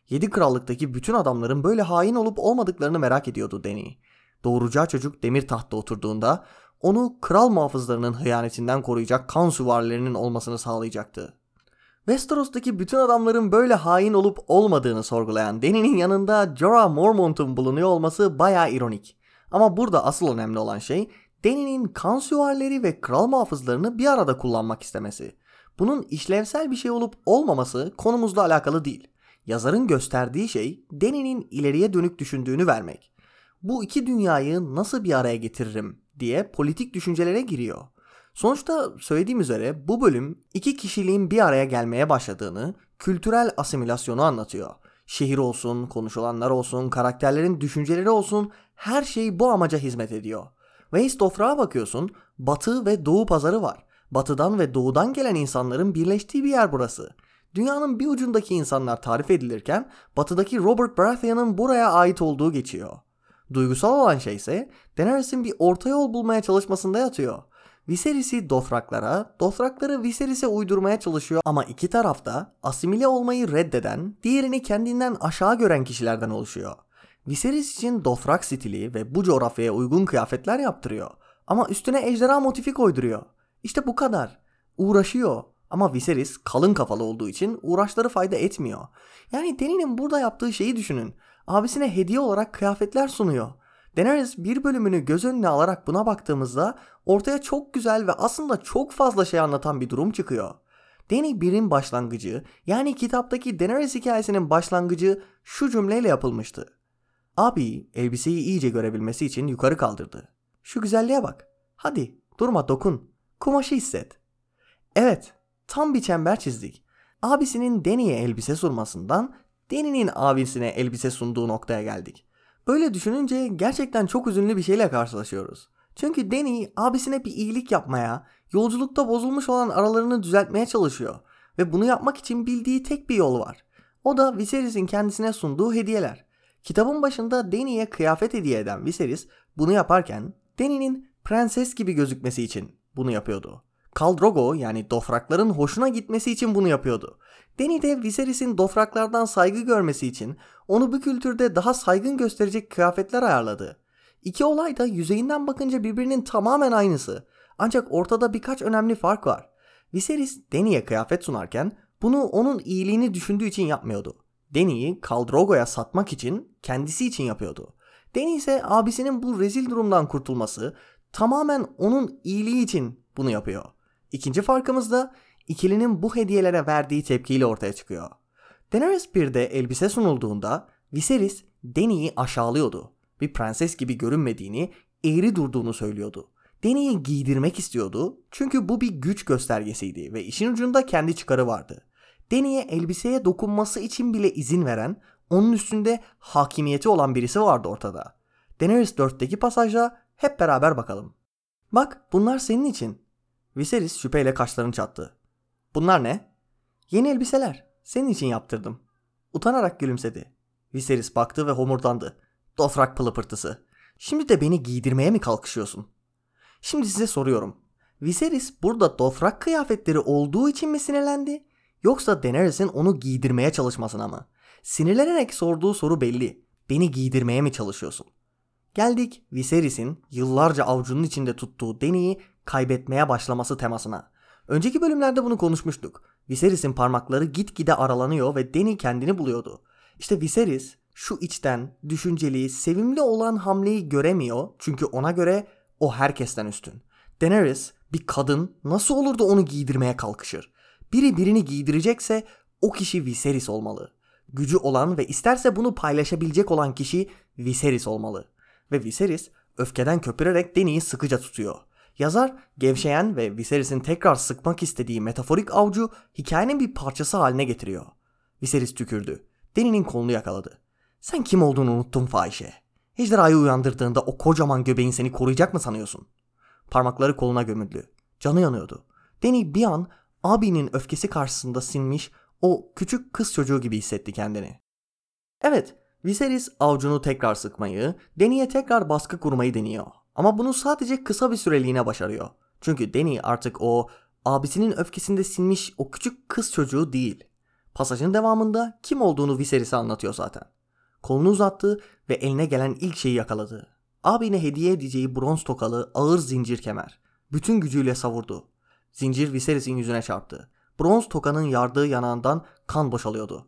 Yedi krallıktaki bütün adamların böyle hain olup olmadıklarını merak ediyordu Dany. Doğuracağı çocuk demir tahtta oturduğunda onu kral muhafızlarının hıyanetinden koruyacak kan süvarilerinin olmasını sağlayacaktı. Westeros'taki bütün adamların böyle hain olup olmadığını sorgulayan Dany'nin yanında Jorah Mormont'un bulunuyor olması baya ironik. Ama burada asıl önemli olan şey Dany'nin kan süvarileri ve kral muhafızlarını bir arada kullanmak istemesi. Bunun işlevsel bir şey olup olmaması konumuzla alakalı değil. Yazarın gösterdiği şey Dany'nin ileriye dönük düşündüğünü vermek. Bu iki dünyayı nasıl bir araya getiririm diye politik düşüncelere giriyor. Sonuçta söylediğim üzere bu bölüm iki kişiliğin bir araya gelmeye başladığını, kültürel asimilasyonu anlatıyor. Şehir olsun, konuşulanlar olsun, karakterlerin düşünceleri olsun her şey bu amaca hizmet ediyor. West Dothrak'a bakıyorsun, batı ve doğu pazarı var. Batıdan ve doğudan gelen insanların birleştiği bir yer burası. Dünyanın bir ucundaki insanlar tarif edilirken batıdaki Robert Baratheon'ın buraya ait olduğu geçiyor. Duygusal olan şey ise Daenerys'in bir orta yol bulmaya çalışmasında yatıyor. Viserys'i Dothraklara, Dothrakları Viserys'e uydurmaya çalışıyor ama iki tarafta asimile olmayı reddeden, diğerini kendinden aşağı gören kişilerden oluşuyor. Viserys için Dothrak stili ve bu coğrafyaya uygun kıyafetler yaptırıyor. Ama üstüne ejderha motifi koyduruyor. İşte bu kadar. Uğraşıyor. Ama Viserys kalın kafalı olduğu için uğraşları fayda etmiyor. Yani Dany'nin burada yaptığı şeyi düşünün. Abisine hediye olarak kıyafetler sunuyor. Daenerys bir bölümünü göz önüne alarak buna baktığımızda ortaya çok güzel ve aslında çok fazla şey anlatan bir durum çıkıyor. Dany 1'in başlangıcı yani kitaptaki Daenerys hikayesinin başlangıcı şu cümleyle yapılmıştı. Abi elbiseyi iyice görebilmesi için yukarı kaldırdı. Şu güzelliğe bak. Hadi durma dokun. Kumaşı hisset. Evet tam bir çember çizdik. Abisinin Dany'e elbise sunmasından Dany'nin abisine elbise sunduğu noktaya geldik. Böyle düşününce gerçekten çok üzünlü bir şeyle karşılaşıyoruz. Çünkü Danny abisine bir iyilik yapmaya, yolculukta bozulmuş olan aralarını düzeltmeye çalışıyor. Ve bunu yapmak için bildiği tek bir yol var. O da Viserys'in kendisine sunduğu hediyeler. Kitabın başında Dany'ye kıyafet hediye eden Viserys bunu yaparken Dany'nin prenses gibi gözükmesi için bunu yapıyordu. Khal Drogo yani Dothrakların hoşuna gitmesi için bunu yapıyordu. Dany de Viserys'in Dothraklardan saygı görmesi için onu bu kültürde daha saygın gösterecek kıyafetler ayarladı. İki olay da yüzeyinden bakınca birbirinin tamamen aynısı. Ancak ortada birkaç önemli fark var. Viserys Dany'e kıyafet sunarken bunu onun iyiliğini düşündüğü için yapmıyordu. Dany'yi Khal Drogo'ya satmak için kendisi için yapıyordu. Dany ise abisinin bu rezil durumdan kurtulması tamamen onun iyiliği için bunu yapıyor. İkinci farkımız da ikilinin bu hediyelere verdiği tepkiyle ortaya çıkıyor. Daenerys 1'de elbise sunulduğunda Viserys Dany'yi aşağılıyordu. Bir prenses gibi görünmediğini, eğri durduğunu söylüyordu. Dany'yi giydirmek istiyordu çünkü bu bir güç göstergesiydi ve işin ucunda kendi çıkarı vardı. Dany'ye elbiseye dokunması için bile izin veren, onun üstünde hakimiyeti olan birisi vardı ortada. Daenerys 4'teki pasajda hep beraber bakalım. Bak bunlar senin için. Viserys şüpheyle kaşlarını çattı. Bunlar ne? Yeni elbiseler. Senin için yaptırdım. Utanarak gülümsedi. Viserys baktı ve homurdandı. Dothrak pılıpırtısı. Şimdi de beni giydirmeye mi kalkışıyorsun? Şimdi size soruyorum. Viserys burada Dothrak kıyafetleri olduğu için mi sinirlendi? Yoksa Daenerys'in onu giydirmeye çalışmasına mı? Sinirlenerek sorduğu soru belli. Beni giydirmeye mi çalışıyorsun? Geldik Viserys'in yıllarca avucunun içinde tuttuğu Dany'yi kaybetmeye başlaması temasına. Önceki bölümlerde bunu konuşmuştuk. Viserys'in parmakları gitgide aralanıyor ve Dany kendini buluyordu. İşte Viserys şu içten, düşünceli, sevimli olan hamleyi göremiyor çünkü ona göre o herkesten üstün. Daenerys bir kadın nasıl olur da onu giydirmeye kalkışır? Biri birini giydirecekse o kişi Viserys olmalı. Gücü olan ve isterse bunu paylaşabilecek olan kişi Viserys olmalı. Ve Viserys öfkeden köpürerek Dany'yi sıkıca tutuyor. Yazar gevşeyen ve Viserys'in tekrar sıkmak istediği metaforik avcu hikayenin bir parçası haline getiriyor. Viserys tükürdü. Dany'nin kolunu yakaladı. Sen kim olduğunu unuttun fahişe. Ejderhayı uyandırdığında o kocaman göbeğin seni koruyacak mı sanıyorsun? Parmakları koluna gömüldü. Canı yanıyordu. Dany bir an abinin öfkesi karşısında sinmiş o küçük kız çocuğu gibi hissetti kendini. Evet, Viserys avcunu tekrar sıkmayı, Dany'e tekrar baskı kurmayı deniyor. Ama bunu sadece kısa bir süreliğine başarıyor. Çünkü Dany artık o abisinin öfkesinde sinmiş o küçük kız çocuğu değil. Pasajın devamında kim olduğunu Viserys'e anlatıyor zaten. Kolunu uzattı ve eline gelen ilk şeyi yakaladı. Abine hediye edeceği bronz tokalı ağır zincir kemer. Bütün gücüyle savurdu. Zincir Viserys'in yüzüne çarptı. Bronz tokanın yardığı yanağından kan boşalıyordu.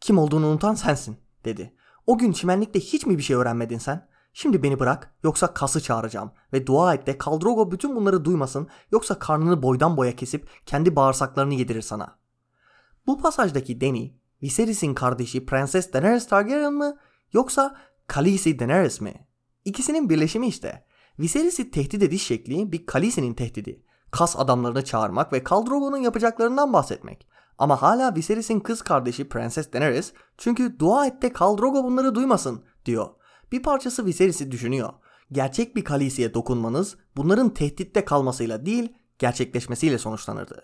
Kim olduğunu unutan sensin dedi. O gün çimenlikte hiç mi bir şey öğrenmedin sen? Şimdi beni bırak yoksa kası çağıracağım ve dua et de Kaldrogo bütün bunları duymasın yoksa karnını boydan boya kesip kendi bağırsaklarını yedirir sana. Bu pasajdaki Dany, Viserys'in kardeşi Prenses Daenerys Targaryen mı yoksa Khaleesi Daenerys mi? İkisinin birleşimi işte. Viserys'i tehdit ediş şekli bir Khaleesi'nin tehdidi. Kas adamlarını çağırmak ve Khal yapacaklarından bahsetmek. Ama hala Viserys'in kız kardeşi Prenses Daenerys çünkü dua et de Khal bunları duymasın diyor. Bir parçası Viserys'i düşünüyor. Gerçek bir Khaleesi'ye dokunmanız bunların tehditte kalmasıyla değil gerçekleşmesiyle sonuçlanırdı.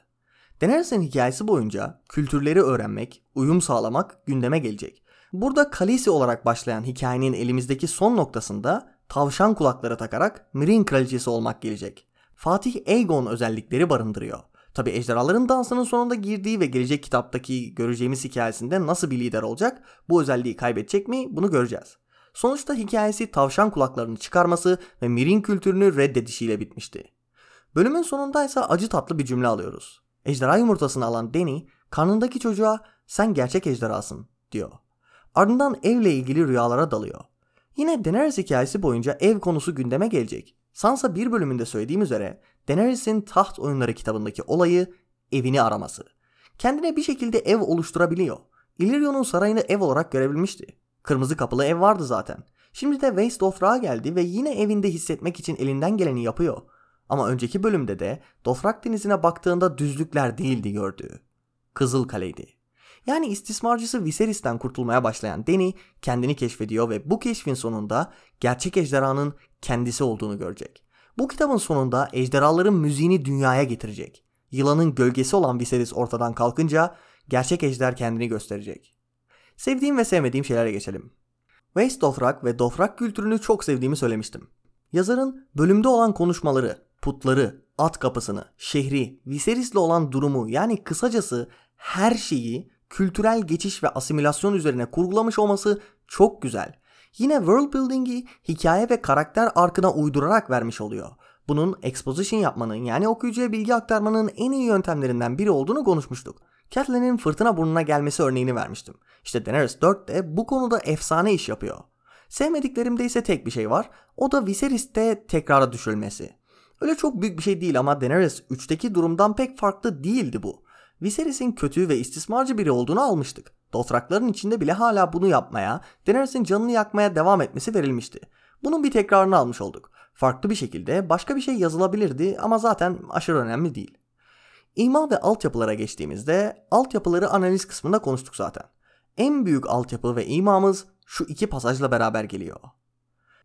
Daenerys'in hikayesi boyunca kültürleri öğrenmek, uyum sağlamak gündeme gelecek. Burada Khaleesi olarak başlayan hikayenin elimizdeki son noktasında tavşan kulakları takarak Mirin kraliçesi olmak gelecek. Fatih Aegon özellikleri barındırıyor. Tabi ejderhaların dansının sonunda girdiği ve gelecek kitaptaki göreceğimiz hikayesinde nasıl bir lider olacak, bu özelliği kaybedecek mi bunu göreceğiz. Sonuçta hikayesi tavşan kulaklarını çıkarması ve Mirin kültürünü reddedişiyle bitmişti. Bölümün sonunda ise acı tatlı bir cümle alıyoruz. Ejderha yumurtasını alan Danny karnındaki çocuğa sen gerçek ejderhasın diyor. Ardından evle ilgili rüyalara dalıyor. Yine Daenerys hikayesi boyunca ev konusu gündeme gelecek. Sansa bir bölümünde söylediğim üzere Daenerys'in taht oyunları kitabındaki olayı evini araması. Kendine bir şekilde ev oluşturabiliyor. Illyrio'nun sarayını ev olarak görebilmişti. Kırmızı kapılı ev vardı zaten. Şimdi de Waste of Ra geldi ve yine evinde hissetmek için elinden geleni yapıyor. Ama önceki bölümde de Dofrak denizine baktığında düzlükler değildi gördüğü. Kızıl Kale'ydi. Yani istismarcısı Viserys'ten kurtulmaya başlayan Dany kendini keşfediyor ve bu keşfin sonunda gerçek ejderhanın kendisi olduğunu görecek. Bu kitabın sonunda ejderhaların müziğini dünyaya getirecek. Yılanın gölgesi olan Viserys ortadan kalkınca gerçek ejder kendini gösterecek. Sevdiğim ve sevmediğim şeylere geçelim. Waste Dothraki ve Dothraki kültürünü çok sevdiğimi söylemiştim. Yazarın bölümde olan konuşmaları, putları, at kapısını, şehri, Viserys'le olan durumu yani kısacası her şeyi kültürel geçiş ve asimilasyon üzerine kurgulamış olması çok güzel. Yine world building'i hikaye ve karakter arkına uydurarak vermiş oluyor. Bunun exposition yapmanın yani okuyucuya bilgi aktarmanın en iyi yöntemlerinden biri olduğunu konuşmuştuk. Catelyn'in fırtına burnuna gelmesi örneğini vermiştim. İşte Daenerys 4 de bu konuda efsane iş yapıyor. Sevmediklerimde ise tek bir şey var. O da Viserys'te tekrara düşülmesi. Öyle çok büyük bir şey değil ama Daenerys 3'teki durumdan pek farklı değildi bu. Viserys'in kötü ve istismarcı biri olduğunu almıştık. Dothrakların içinde bile hala bunu yapmaya, Daenerys'in canını yakmaya devam etmesi verilmişti. Bunun bir tekrarını almış olduk. Farklı bir şekilde başka bir şey yazılabilirdi ama zaten aşırı önemli değil. İma ve altyapılara geçtiğimizde altyapıları analiz kısmında konuştuk zaten. En büyük altyapı ve imamız şu iki pasajla beraber geliyor.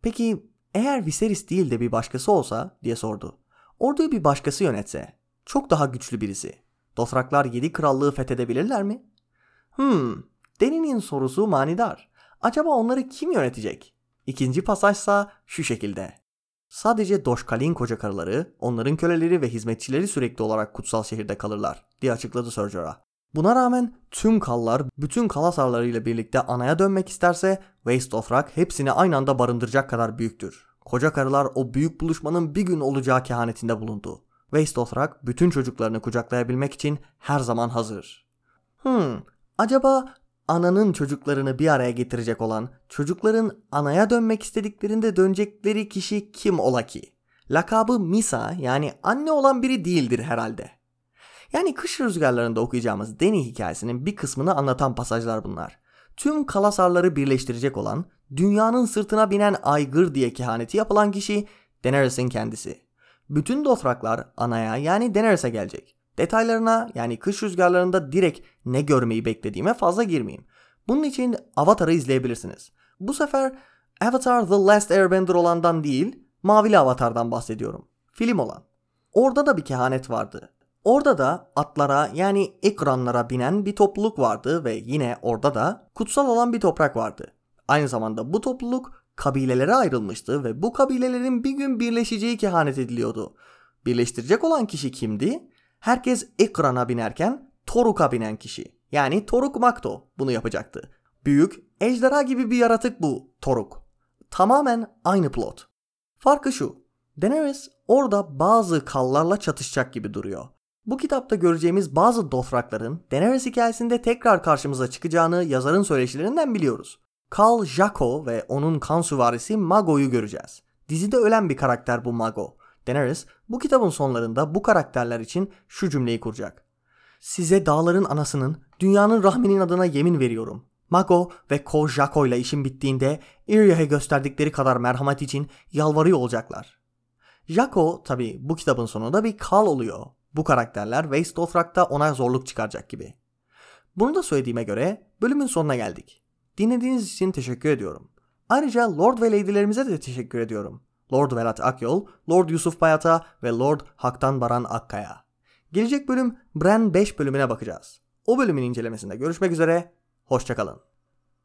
Peki eğer Viserys değil de bir başkası olsa diye sordu. Orduyu bir başkası yönetse, çok daha güçlü birisi. Dothraklar yedi krallığı fethedebilirler mi? Hmm, Deni'nin sorusu manidar. Acaba onları kim yönetecek? İkinci pasajsa şu şekilde. Sadece Doşkal'in koca karıları, onların köleleri ve hizmetçileri sürekli olarak kutsal şehirde kalırlar diye açıkladı Sir. Buna rağmen tüm kallar bütün kalasarlarıyla birlikte anaya dönmek isterse Waste of Rock hepsini aynı anda barındıracak kadar büyüktür. Koca karılar o büyük buluşmanın bir gün olacağı kehanetinde bulundu. Waste Dothrak bütün çocuklarını kucaklayabilmek için her zaman hazır. Hmm, acaba ananın çocuklarını bir araya getirecek olan, çocukların anaya dönmek istediklerinde dönecekleri kişi kim ola ki? Lakabı Misa yani anne olan biri değildir herhalde. Yani kış rüzgarlarında okuyacağımız Deni hikayesinin bir kısmını anlatan pasajlar bunlar. Tüm kalasarları birleştirecek olan, dünyanın sırtına binen aygır diye kehaneti yapılan kişi Daenerys'in kendisi. Bütün Dothraklar anaya yani Daenerys'e gelecek. Detaylarına yani kış rüzgarlarında direkt ne görmeyi beklediğime fazla girmeyeyim. Bunun için Avatar'ı izleyebilirsiniz. Bu sefer Avatar The Last Airbender olandan değil, Mavili Avatar'dan bahsediyorum. Film olan. Orada da bir kehanet vardı. Orada da atlara yani ekranlara binen bir topluluk vardı ve yine orada da kutsal olan bir toprak vardı. Aynı zamanda bu topluluk kabilelere ayrılmıştı ve bu kabilelerin bir gün birleşeceği kehanet ediliyordu. Birleştirecek olan kişi kimdi? Herkes ekrana binerken Toruk'a binen kişi. Yani Toruk Makto bunu yapacaktı. Büyük, ejderha gibi bir yaratık bu Toruk. Tamamen aynı plot. Farkı şu. Daenerys orada bazı kallarla çatışacak gibi duruyor. Bu kitapta göreceğimiz bazı Dothrakların Daenerys hikayesinde tekrar karşımıza çıkacağını yazarın söyleşilerinden biliyoruz. Kal Jaco ve onun kan süvarisi Mago'yu göreceğiz. Dizide ölen bir karakter bu Mago. Daenerys bu kitabın sonlarında bu karakterler için şu cümleyi kuracak. Size dağların anasının, dünyanın rahminin adına yemin veriyorum. Mago ve Ko Jaco ile işin bittiğinde Irya'ya gösterdikleri kadar merhamet için yalvarıyor olacaklar. Jaco tabi bu kitabın sonunda bir kal oluyor. Bu karakterler Waste Dothrak'ta ona zorluk çıkaracak gibi. Bunu da söylediğime göre bölümün sonuna geldik. Dinlediğiniz için teşekkür ediyorum. Ayrıca Lord ve Lady'lerimize de teşekkür ediyorum. Lord Velat Akyol, Lord Yusuf Bayat'a ve Lord Haktan Baran Akkaya. Gelecek bölüm Bran 5 bölümüne bakacağız. O bölümün incelemesinde görüşmek üzere, hoşçakalın.